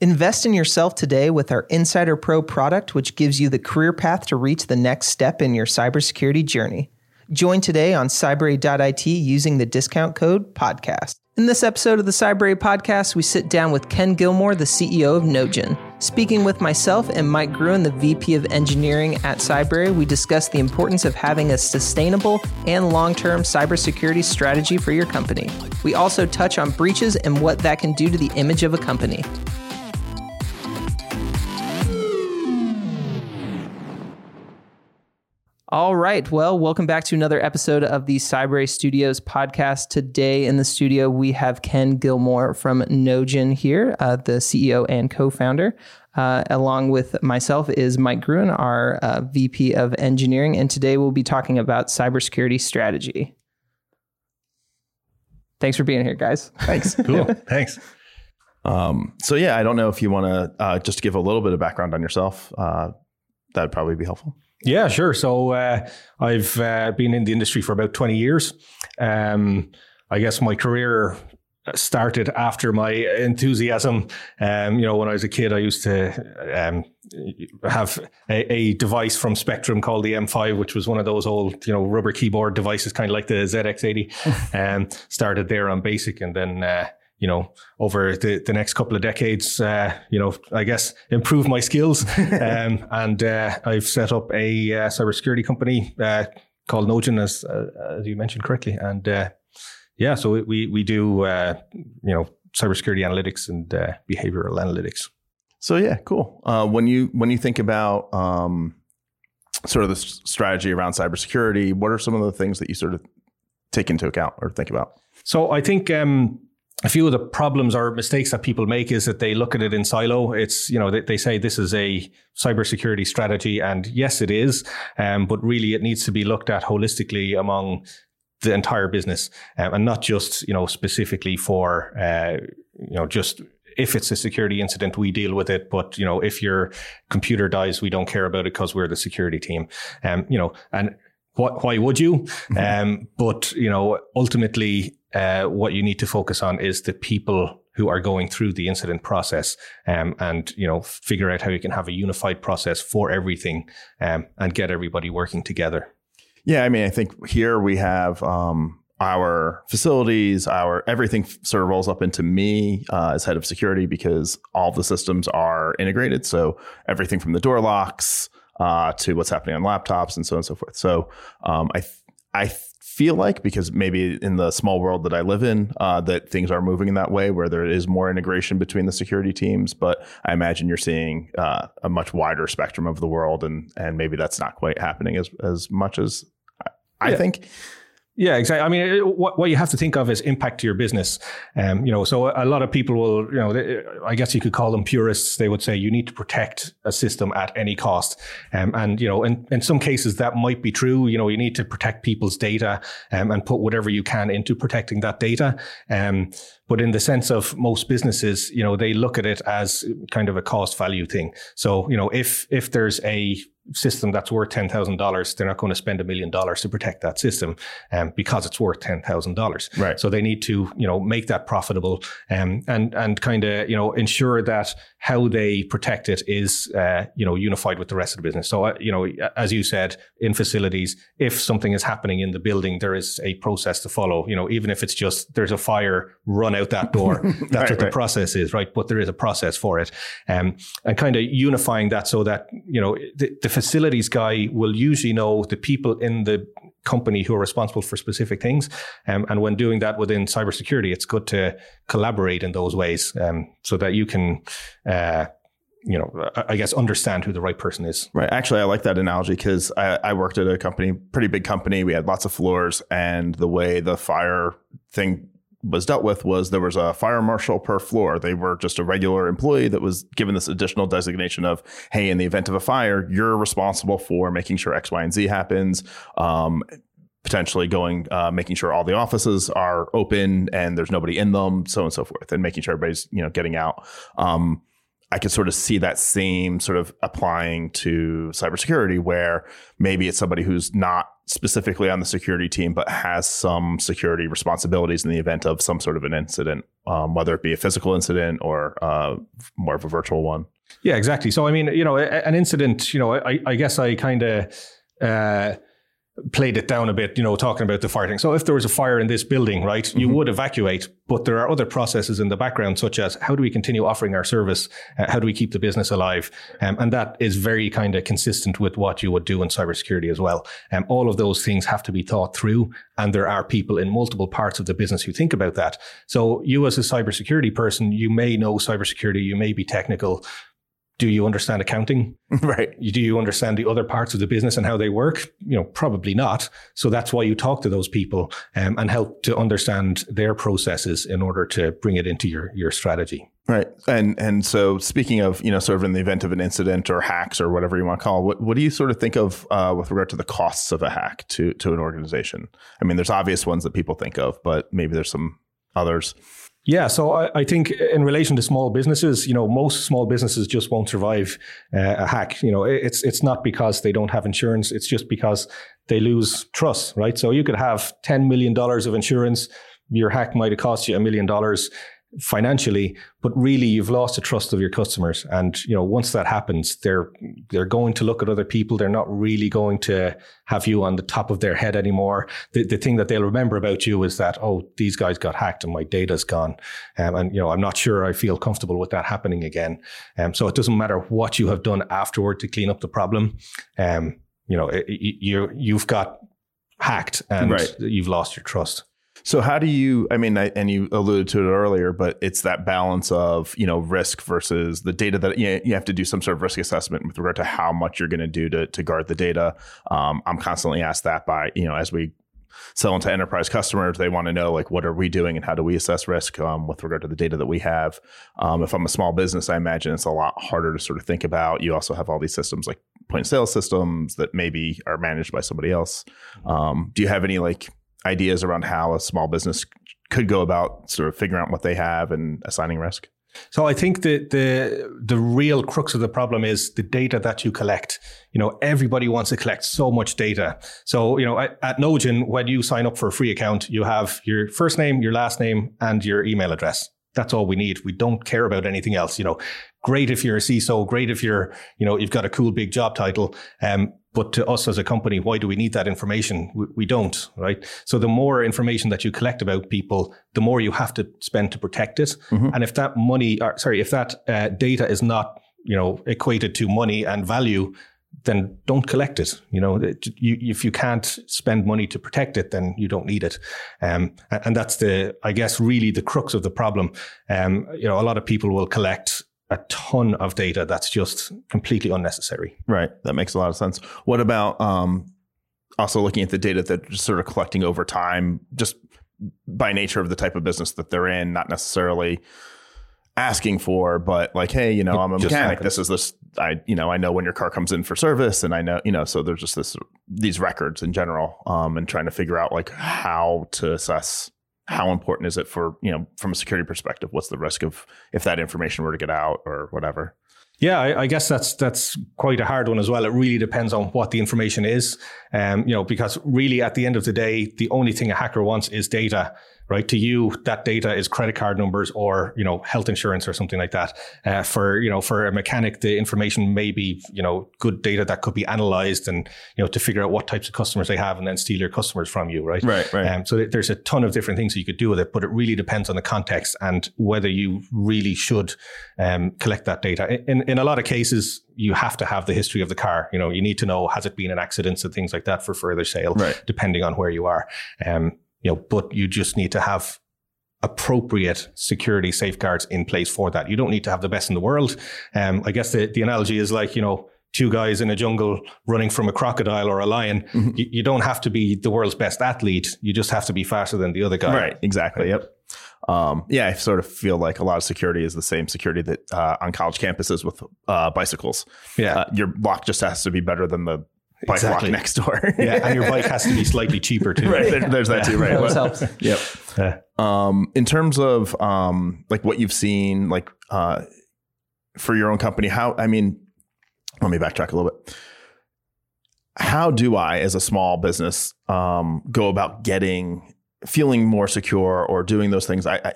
Invest in yourself today with our Insider Pro product, which gives you the career path to reach the next step in your cybersecurity journey. Join today on cybrary.it using the discount code podcast. In this episode of the Cybrary podcast, we sit down with Ken Gilmour, the CEO of Knogin. Speaking with myself and Mike Gruen, the VP of Engineering at Cybrary, we discuss the importance of having a sustainable and long term cybersecurity strategy for your company. We also touch on breaches and what that can do to the image of a company. All right. Well, welcome back to another episode of the Cybrary Studios podcast. Today in the studio, we have Ken Gilmour from Knogin here, uh, the CEO and co founder. Uh, along with myself is Mike Gruen, our uh, VP of Engineering. And today we'll be talking about cybersecurity strategy. Thanks for being here, guys. Thanks. Cool. Thanks. Um, so, yeah, I don't know if you want to uh, just give a little bit of background on yourself. Uh, that would probably be helpful. Yeah, sure. So uh, I've uh, been in the industry for about 20 years. Um, I guess my career started after my enthusiasm. Um, you know, when I was a kid, I used to um, have a, a, device from Spectrum called the M5, which was one of those old, you know, rubber keyboard devices, kind of like the ZX80. um, started there on BASIC and then uh, you know, over the, the next couple of decades, uh, you know, I guess improve my skills. um, and uh, I've set up a uh, cybersecurity company uh, called Knogin, as uh, as you mentioned correctly. And uh, yeah, so we we do you know cybersecurity analytics and behavioral analytics. So yeah, cool. when you when you think about um, sort of the strategy around cybersecurity, what are some of the things that you sort of take into account or think about? So I think. Um, a few of the problems or mistakes that people make is that they look at it in silo. It's, you know, they, they say this is a cybersecurity strategy. And yes, it is. Um, but really it needs to be looked at holistically among the entire business um, and not just, you know, specifically for, uh, you know, just if it's a security incident, we deal with it. But, you know, if your computer dies, we don't care about it because we're the security team. Um, you know, and why would you? Mm-hmm. Um, but, you know, ultimately, uh, what you need to focus on is the people who are going through the incident process um, and you know figure out how you can have a unified process for everything um, and get everybody working together. Yeah i mean i think here we have um, our facilities our everything sort of rolls up into me uh, as head of security because all the systems are integrated. So everything from the door locks uh, to what's happening on laptops and so on and so forth. So um, i th- i th- feel like because maybe in the small world that I live in, uh, that things are moving in that way where there is more integration between the security teams. But I imagine you're seeing uh, a much wider spectrum of the world, and and maybe that's not quite happening as as much as I, I think. Yeah, exactly. I mean, what, what you have to think of is impact to your business. Um, you know, so a lot of people will, you know, they, I guess you could call them purists. They would say you need to protect a system at any cost. Um, and, you know, in, in some cases that might be true. You know, you need to protect people's data um, and put whatever you can into protecting that data. Um, but in the sense of most businesses, you know, they look at it as kind of a cost value thing. So, you know, if, if there's a system that's worth ten thousand dollars, they're not going to spend a million dollars to protect that system, um, because it's worth ten thousand dollars. Right. So they need to, you know, make that profitable, um, and and kind of, you know, ensure that how they protect it is, uh, you know, unified with the rest of the business. So, uh, you know, as you said, in facilities, if something is happening in the building, there is a process to follow. You know, even if it's just there's a fire, run out that door. That's right, what right. the process is, right? But there is a process for it, um, and kind of unifying that so that you know the, the facilities guy will usually know the people in the company who are responsible for specific things. Um, and when doing that within cybersecurity, it's good to collaborate in those ways um, so that you can, uh, you know, I guess understand who the right person is. Right. Actually, I like that analogy because I, I, worked at a company, pretty big company. We had lots of floors, and the way the fire thing was dealt with was there was a fire marshal per floor. They were just a regular employee that was given this additional designation of, hey, in the event of a fire, you're responsible for making sure X, Y, and Z happens. Um, potentially going, uh, making sure all the offices are open and there's nobody in them, so on and so forth, and making sure everybody's you know getting out. Um, I could sort of see that same sort of applying to cybersecurity, where maybe it's somebody who's not specifically on the security team, but has some security responsibilities in the event of some sort of an incident, um, whether it be a physical incident or uh, more of a virtual one. Yeah, exactly. So, I mean, you know, an incident, you know, I, I guess I kind of, uh, played it down a bit, you know, talking about the fighting. So if there was a fire in this building, right, mm-hmm. you would evacuate, but there are other processes in the background, such as how do we continue offering our service? Uh, how do we keep the business alive? Um, and that is very kind of consistent with what you would do in cybersecurity as well. Um, all of those things have to be thought through. And there are people in multiple parts of the business who think about that. So you as a cybersecurity person, you may know cybersecurity, you may be technical, do you understand accounting? Right. Do you understand the other parts of the business and how they work? You know, probably not. So that's why you talk to those people um, and help to understand their processes in order to bring it into your your strategy. Right. And and so speaking of, you know, sort of in the event of an incident or hacks or whatever you want to call it, what, what do you sort of think of uh, with regard to the costs of a hack to to an organization? I mean, there's obvious ones that people think of, but maybe there's some others. Yeah, so I, I, think in relation to small businesses, you know, most small businesses just won't survive uh, a hack. You know, it's it's not because they don't have insurance; it's just because they lose trust, right? So you could have ten million dollars of insurance, your hack might have cost you a million dollars financially, but really you've lost the trust of your customers. And you know, once that happens, they're they're going to look at other people. They're not really going to have you on the top of their head anymore. The, the thing that they'll remember about you is that oh, these guys got hacked and my data's gone. Um, and you know, I'm not sure I feel comfortable with that happening again. Um, so it doesn't matter what you have done afterward to clean up the problem. Um, you know, it, you you've got hacked and right. you've lost your trust. So how do you? I mean, I, and you alluded to it earlier, but it's that balance of you know risk versus the data that you, know, you have to do some sort of risk assessment with regard to how much you're going to do to to guard the data. Um, I'm constantly asked that by you know as we sell into enterprise customers, they want to know like what are we doing and how do we assess risk um, with regard to the data that we have. Um, if I'm a small business, I imagine it's a lot harder to sort of think about. You also have all these systems like point of sale systems that maybe are managed by somebody else. Um, do you have any like ideas around how a small business could go about sort of figuring out what they have and assigning risk? So I think the the the real crux of the problem is the data that you collect. You know, everybody wants to collect so much data. So you know, at, at Knogin, when you sign up for a free account, you have your first name, your last name, and your email address. That's all we need. We don't care about anything else. You know, great if you're a CISO, great if you're, you know, you've got a cool big job title. Um, but to us as a company, why do we need that information? We, we, don't, right? So the more information that you collect about people, the more you have to spend to protect it. Mm-hmm. And if that money, or sorry, if that uh, data is not, you know, equated to money and value, then don't collect it. You know, you, if you can't spend money to protect it, then you don't need it. Um, and that's the, I guess, really the crux of the problem. Um, you know, a lot of people will collect a ton of data that's just completely unnecessary. Right. That makes a lot of sense. What about um, also looking at the data that sort of collecting over time, just by nature of the type of business that they're in, not necessarily asking for, but like, hey, you know, it I'm a mechanic. This is this. I, you know, I know when your car comes in for service, and I know, you know, so there's just this these records in general, um, and trying to figure out like how to assess how important is it for you know from a security perspective what's the risk of if that information were to get out or whatever yeah, I, I, guess that's that's quite a hard one as well. It really depends on what the information is, um, you know, because really at the end of the day, the only thing a hacker wants is data, right? To you, that data is credit card numbers or, you know, health insurance or something like that. Uh, for, you know, for a mechanic, the information may be, you know, good data that could be analyzed and, you know, to figure out what types of customers they have and then steal your customers from you, right? Right, right. Um, so there's a ton of different things you could do with it, but it really depends on the context and whether you really should um, collect that data. In, in a lot of cases, you have to have the history of the car. You know, you need to know has it been an accident and things like that for further sale, right. depending on where you are. Um, you know, but you just need to have appropriate security safeguards in place for that. You don't need to have the best in the world. Um, I guess the, the analogy is like, you know, two guys in a jungle running from a crocodile or a lion. Mm-hmm. You, you, don't have to be the world's best athlete. You just have to be faster than the other guy. Right. Exactly. Yep. Um, yeah, I sort of feel like a lot of security is the same security that uh, on college campuses with uh, bicycles. Yeah, uh, your lock just has to be better than the bike exactly. next door. yeah, and your bike has to be slightly cheaper too. right, there, there's that yeah. too. Right, that helps. Yep. Yeah. Um, in terms of um, like what you've seen, like uh, for your own company, how I mean, let me backtrack a little bit. how do I, as a small business, um, go about getting feeling more secure or doing those things? I, I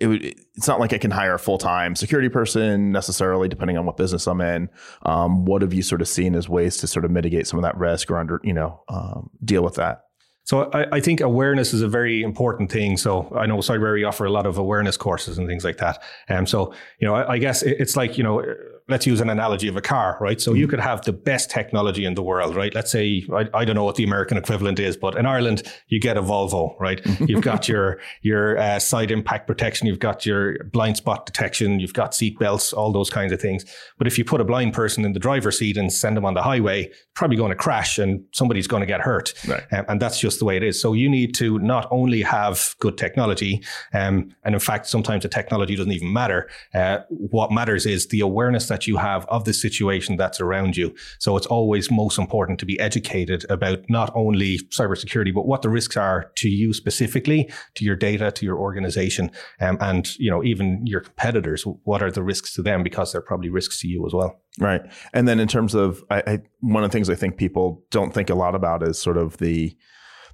it would, it's not like I can hire a full time security person necessarily, depending on what business I'm in. Um, what have you sort of seen as ways to sort of mitigate some of that risk or under, you know, um, deal with that? So I, I, think awareness is a very important thing. So I know Cybrary offer a lot of awareness courses and things like that. And um, so, you know, I, I guess it's like, you know, let's use an analogy of a car, right? So mm-hmm. you could have the best technology in the world, right? Let's say, I, I, don't know what the American equivalent is, but in Ireland, you get a Volvo, right? you've got your, your uh, side impact protection, you've got your blind spot detection, you've got seat belts, all those kinds of things. But if you put a blind person in the driver's seat and send them on the highway, probably going to crash and somebody's going to get hurt. Right. Um, and that's just the way it is. So you need to not only have good technology, um, and in fact, sometimes the technology doesn't even matter. Uh, what matters is the awareness that that you have of the situation that's around you. So it's always most important to be educated about not only cybersecurity, but what the risks are to you specifically, to your data, to your organization, um, and you know even your competitors. What are the risks to them because they're probably risks to you as well. Right. And then in terms of, I, I one of the things I think people don't think a lot about is sort of the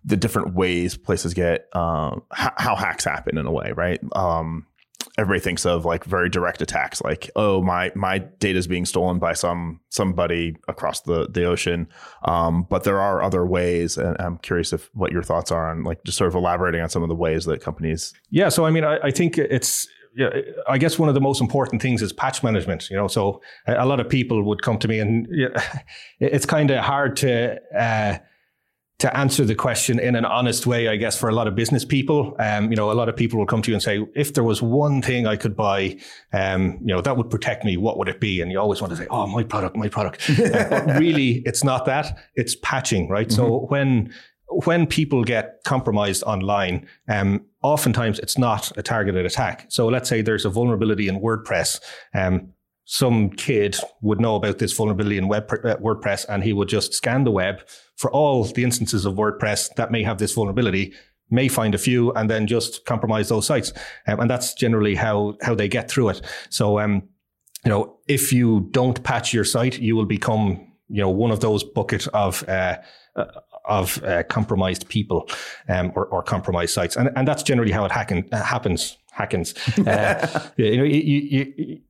the different ways places get um, how, how, hacks happen in a way, right? Um, everybody thinks of like very direct attacks like oh my my data is being stolen by some somebody across the the ocean um, but there are other ways and i'm curious if what your thoughts are on like just sort of elaborating on some of the ways that companies yeah so i mean i, I think it's yeah, I guess one of the most important things is patch management. You know, so a, lot of people would come to me, and it's kind of hard to uh, to answer the question in an honest way, I guess, for a lot of business people. Um, you know, a lot of people will come to you and say, if there was one thing I could buy, um, you know, that would protect me, what would it be? And you always want to say, oh, my product, my product. uh, but really, it's not that. It's patching, right? Mm-hmm. So when when people get compromised online, um, oftentimes it's not a targeted attack. So let's say there's a vulnerability in WordPress. Um, some kid would know about this vulnerability in web, uh, WordPress and he would just scan the web for all the instances of WordPress that may have this vulnerability, may find a few and then just compromise those sites. Um, and that's generally how, how they get through it. So, um, you know, if you don't patch your site, you will become, you know, one of those bucket of, uh, uh, of uh, compromised people um, or, or compromised sites. And, and that's generally how it hacken, happens. Hackens. Uh, you know, you, you,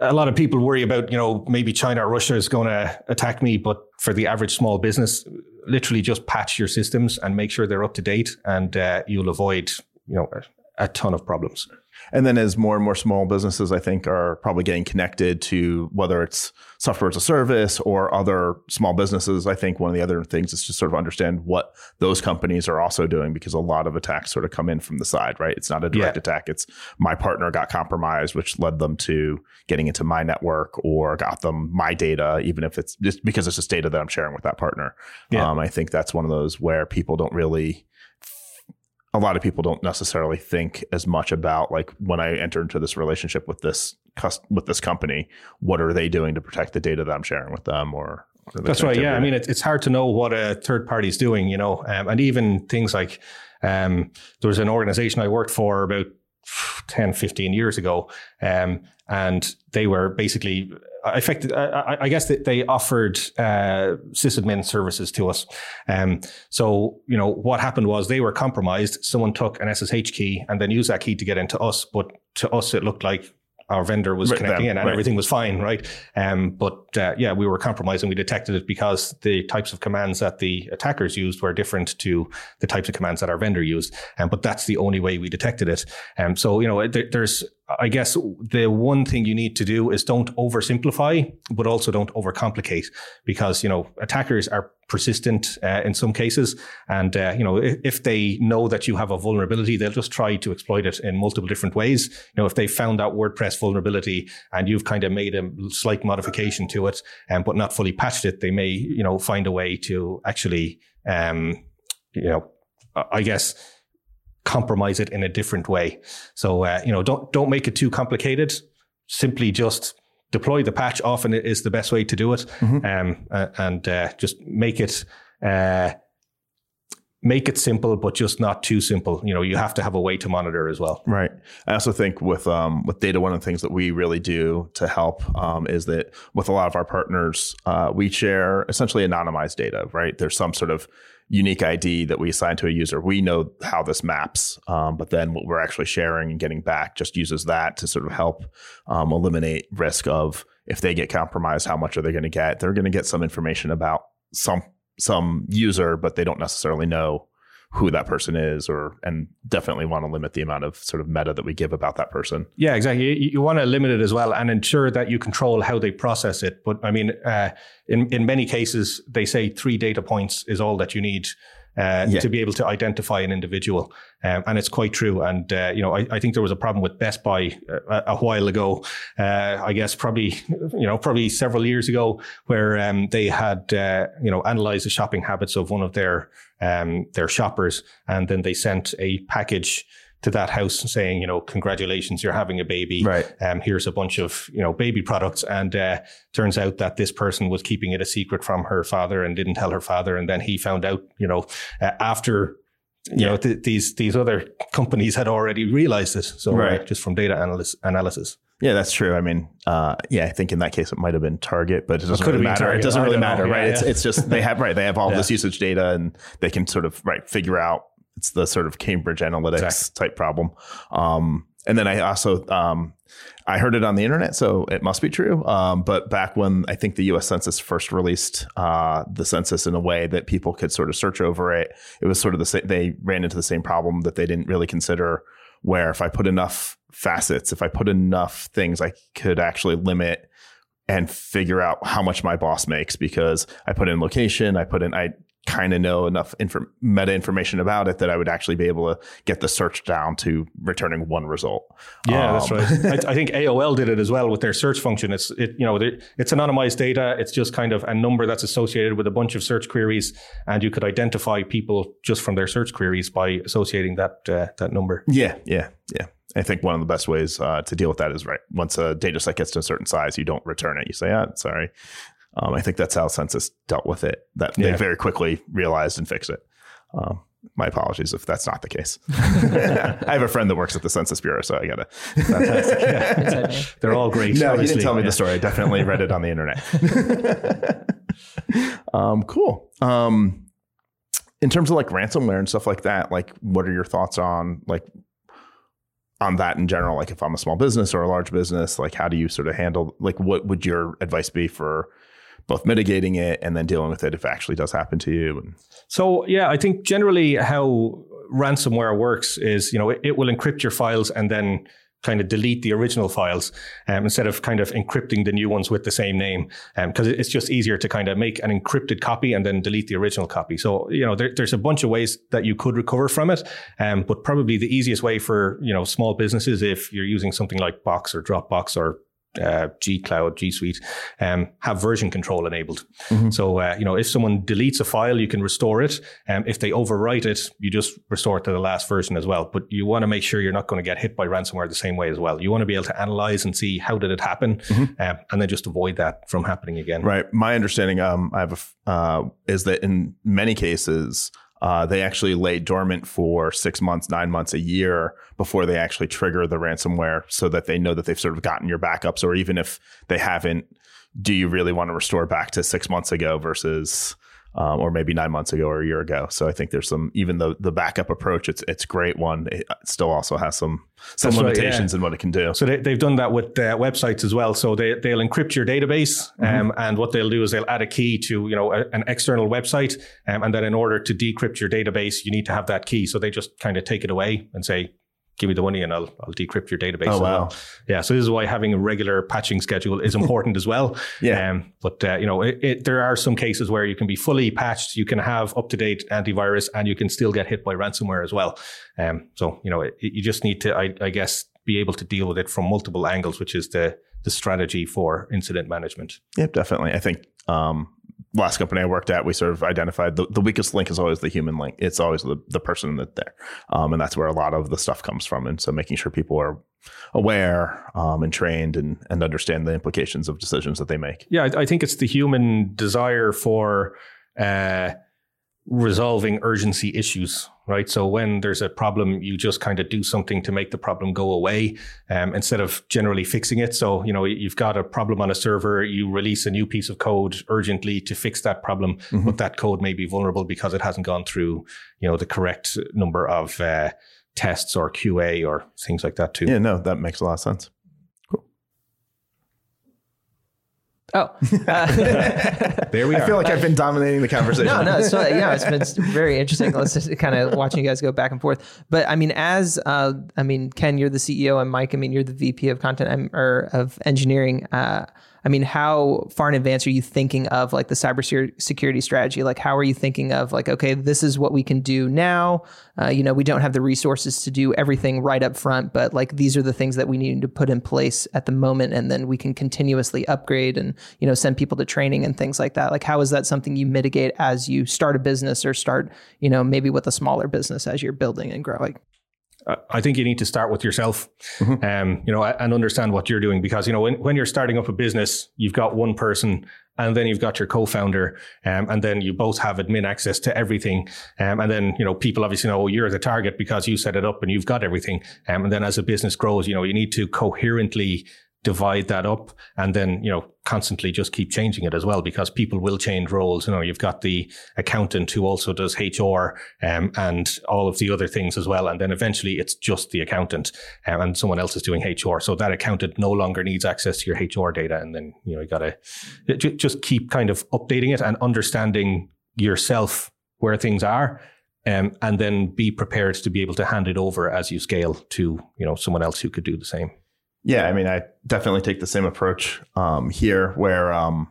a lot of people worry about, you know, maybe China or Russia is going to attack me, but for the average small business, literally just patch your systems and make sure they're up to date, and uh, you'll avoid, you know, a, a ton of problems. And then as more and more small businesses, I think, are probably getting connected to whether it's software as a service or other small businesses, I think one of the other things is to sort of understand what those companies are also doing because a lot of attacks sort of come in from the side, right? It's not a direct yeah. attack. It's my partner got compromised, which led them to getting into my network or got them my data, even if it's just because it's just data that I'm sharing with that partner. Yeah. Um, I think that's one of those where people don't really a lot of people don't necessarily think as much about like when I enter into this relationship with this with this company, what are they doing to protect the data that I'm sharing with them or that's right. Yeah. I mean, it's, it's hard to know what a third party is doing, you know, um, and even things like um, there was an organization I worked for about 10, 15 years ago, um, and they were basically affected. I, I, guess that they offered uh, sysadmin services to us. Um, so you know what happened was they were compromised. Someone took an SSH key and then used that key to get into us, but to us it looked like our vendor was right, connecting them, in and right. everything was fine, right? Um, but uh, yeah, we were compromised and we detected it because the types of commands that the attackers used were different to the types of commands that our vendor used. Um, but that's the only way we detected it. Um, so, you know, there, there's I guess the one thing you need to do is don't oversimplify, but also don't overcomplicate because, you know, attackers are persistent uh, in some cases. And, uh, you know, if, if, they know that you have a vulnerability, they'll just try to exploit it in multiple different ways. You know, if they found that WordPress vulnerability and you've kind of made a slight modification to it, um, but not fully patched it, they may, you know, find a way to actually, um, you know, I guess, compromise it in a different way. So uh, you know, don't don't make it too complicated. Simply just deploy the patch. Often it is the best way to do it, mm-hmm. um, uh, and uh, just make it. Uh, make it simple, but just not too simple. You know, you have to have a way to monitor as well. Right. I also think with um, with data, one of the things that we really do to help um, is that with a lot of our partners, uh, we share essentially anonymized data. Right. There's some sort of unique ID that we assign to a user. We know how this maps, um, but then what we're actually sharing and getting back just uses that to sort of help um, eliminate risk of if they get compromised, how much are they going to get? They're going to get some information about some some user, but they don't necessarily know who that person is or and definitely want to limit the amount of sort of meta that we give about that person. Yeah exactly. You, you want to limit it as well and ensure that you control how they process it. But i mean uh, in in many cases they say three data points is all that you need uh, yeah. to be able to identify an individual. Um, and it's quite true. And, uh, you know, I, I, think there was a problem with Best Buy uh, a, a while ago. Uh, I guess probably, you know, probably several years ago where um, they had, uh, you know, analyzed the shopping habits of one of their, um, their shoppers. And then they sent a package to that house saying, you know, congratulations, you're having a baby. Right. Um, here's a bunch of, you know, baby products. And uh, turns out that this person was keeping it a secret from her father and didn't tell her father. And then he found out, you know, uh, after you yeah. know th- these these other companies had already realized this So uh, right. uh, just from data analysis analysis. Yeah, that's true. I mean, uh, yeah, I think in that case it might have been Target, but it doesn't really matter. Target. It doesn't really matter, know. right? Yeah, it's it's just they have right. They have all yeah. this usage data, and they can sort of right figure out it's the sort of Cambridge Analytics exactly. type problem. Um, and then I also um, I heard it on the internet, so it must be true. Um, but back when I think the U.S. Census first released uh, the census in a way that people could sort of search over it, it was sort of the same. They ran into the same problem that they didn't really consider. Where if I put enough facets, if I put enough things, I could actually limit and figure out how much my boss makes because I put in location, I put in I kind of know enough inf- meta information about it that I would actually be able to get the search down to returning one result. Yeah, um, that's right. I, I, think AOL did it as well with their search function. It's it you know it's anonymized data. It's just kind of a number that's associated with a bunch of search queries, and you could identify people just from their search queries by associating that uh, that number. Yeah, yeah, yeah. I think one of the best ways uh, to deal with that is right. Once a data set gets to a certain size, you don't return it. You say, "Ah, sorry, um, I think that's how Census dealt with it. That yeah. they very quickly realized and fixed it. Um, my apologies if that's not the case. I have a friend that works at the Census Bureau, so I gotta. Yeah. They're all great. No, honestly. he didn't tell me yeah. the story. I definitely read it on the internet. um, cool. Um, in terms of like ransomware and stuff like that, like what are your thoughts on like on that in general? Like if I'm a small business or a large business, like how do you sort of handle like what would your advice be for both mitigating it and then dealing with it if it actually does happen to you? So yeah, I think generally how ransomware works is, you know, it, it will encrypt your files and then kind of delete the original files um, instead of kind of encrypting the new ones with the same name because um, it's just easier to kind of make an encrypted copy and then delete the original copy so you know there, there's a bunch of ways that you could recover from it um, but probably the easiest way for you know small businesses if you're using something like box or dropbox or uh, G Cloud, G Suite, um, have version control enabled. Mm-hmm. So, uh, you know, if someone deletes a file, you can restore it. Um, if they overwrite it, you just restore it to the last version as well. But you want to make sure you're not going to get hit by ransomware the same way as well. You want to be able to analyze and see how did it happen, mm-hmm. um, and then just avoid that from happening again. Right. My understanding, um, I have a, uh, is that in many cases, uh, they actually lay dormant for six months, nine months, a year before they actually trigger the ransomware so that they know that they've sort of gotten your backups. Or even if they haven't, do you really want to restore back to six months ago versus um, or maybe nine months ago or a year ago. So I think there's some, even though the backup approach, it's it's great one. It still also has some some That's limitations right, yeah. in what it can do. So they, have done that with uh, websites as well. So they they'll encrypt your database, mm-hmm. um, and what they'll do is they'll add a key to you know a, an external website, um, and then in order to decrypt your database, you need to have that key. So they just kind of take it away and say give me the money and I'll, I'll decrypt your database. Oh, wow. Well. Yeah. So this is why having a regular patching schedule is important as well. Yeah. Um, but, uh, you know, it, it, there are some cases where you can be fully patched, you can have up to date antivirus, and you can still get hit by ransomware as well. Um, so, you know, it, you just need to, I, I guess, be able to deal with it from multiple angles, which is the, the strategy for incident management. Yep, definitely. I think um, last company I worked at, we sort of identified the, the weakest link is always the human link. It's always the, the person that there. Um, and that's where a lot of the stuff comes from. And so making sure people are aware um, and trained and, and understand the implications of decisions that they make. Yeah, I, I think it's the human desire for uh, resolving urgency issues, right? So when there's a problem, you just kind of do something to make the problem go away um, instead of generally fixing it. So, you know, you've got a problem on a server, you release a new piece of code urgently to fix that problem, mm-hmm. but that code may be vulnerable because it hasn't gone through, you know, the correct number of uh, tests or QA or things like that too. Yeah, no, that makes a lot of sense. Oh, uh, there we are. I feel like I've been dominating the conversation. no, no, it's yeah, it's been very interesting. Let's just kind of watching you guys go back and forth. But I mean, as uh, I mean, Ken, you're the CEO, and Mike, I mean, you're the VP of content or of engineering. Uh, I mean, how far in advance are you thinking of like the cybersecurity strategy? Like, how are you thinking of like, okay, this is what we can do now? Uh, you know, we don't have the resources to do everything right up front, but like these are the things that we need to put in place at the moment, and then we can continuously upgrade and you know send people to training and things like that. Like, how is that something you mitigate as you start a business or start, you know, maybe with a smaller business as you're building and growing? I think you need to start with yourself, mm-hmm. um, you know, and understand what you're doing. Because you know when, when you're starting up a business, you've got one person, and then you've got your co-founder, um, and then you both have admin access to everything, um, and then you know people obviously know you're the target because you set it up and you've got everything, um, and then as a business grows, you know you need to coherently divide that up and then you know constantly just keep changing it as well because people will change roles. You know you've got the accountant who also does hr um, and all of the other things as well. And then eventually it's just the accountant um, and someone else is doing hr so that accountant no longer needs access to your hr data. And then you know you got to just keep kind of updating it and understanding yourself where things are um, and then be prepared to be able to hand it over as you scale to you know someone else who could do the same yeah, I mean, I definitely take the same approach um, here, where um,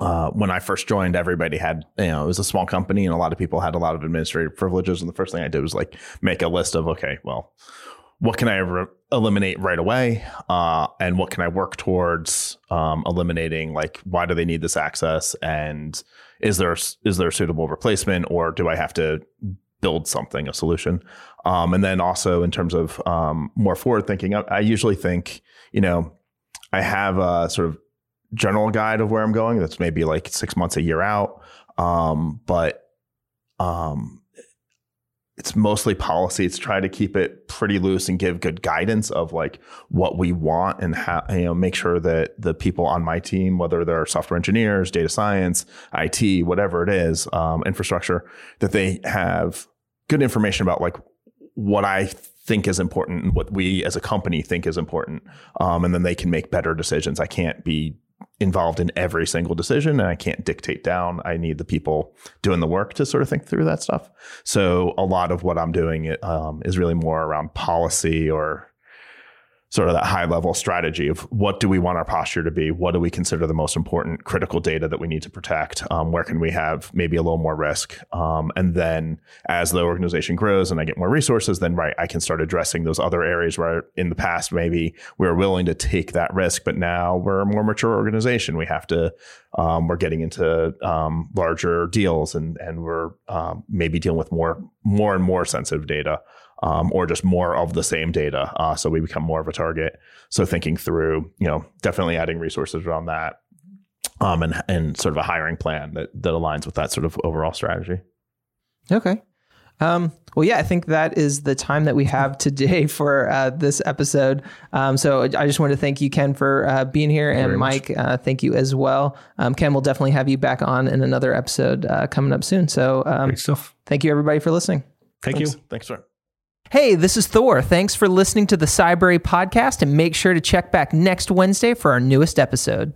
uh, when I first joined, everybody had, you know, it was a small company and a lot of people had a lot of administrative privileges. And the first thing I did was like make a list of, okay, well, what can I re- eliminate right away? Uh, and what can I work towards um, eliminating? Like, why do they need this access? And is there is there a suitable replacement, or do I have to build something, a solution. Um, and then also in terms of um, more forward thinking, I, I, usually think, you know, I have a sort of general guide of where I'm going. That's maybe like six months, a year out. Um, but um, it's mostly policy. It's try to keep it pretty loose and give good guidance of like what we want and how, you know, make sure that the people on my team, whether they're software engineers, data science, IT, whatever it is, um, infrastructure, that they have good information about like what I think is important and what we as a company think is important. Um, and then they can make better decisions. I can't be involved in every single decision and I can't dictate down. I need the people doing the work to sort of think through that stuff. So a lot of what I'm doing um, is really more around policy or sort of that high level strategy of what do we want our posture to be? What do we consider the most important critical data that we need to protect? Um, where can we have maybe a little more risk? Um, and then as the organization grows and I get more resources, then right, I can start addressing those other areas where in the past maybe we were willing to take that risk, but now we're a more mature organization. We have to, um, we're getting into um, larger deals and and we're um, maybe dealing with more more and more sensitive data um, or just more of the same data. Uh, so we become more of a target. So thinking through, you know, definitely adding resources around that, um, and and sort of a hiring plan that that aligns with that sort of overall strategy. Okay. Um, well, yeah, I think that is the time that we have today for uh, this episode. Um, so I just want to thank you, Ken, for uh, being here, and Mike, uh, thank you as well. Um, Ken, we'll definitely have you back on in another episode uh, coming up soon. So, um, Great stuff. Thank you, everybody, for listening. Thank Thanks. you. Thanks, sir. Hey, this is Thor. Thanks for listening to the Cybrary podcast and make sure to check back next Wednesday for our newest episode.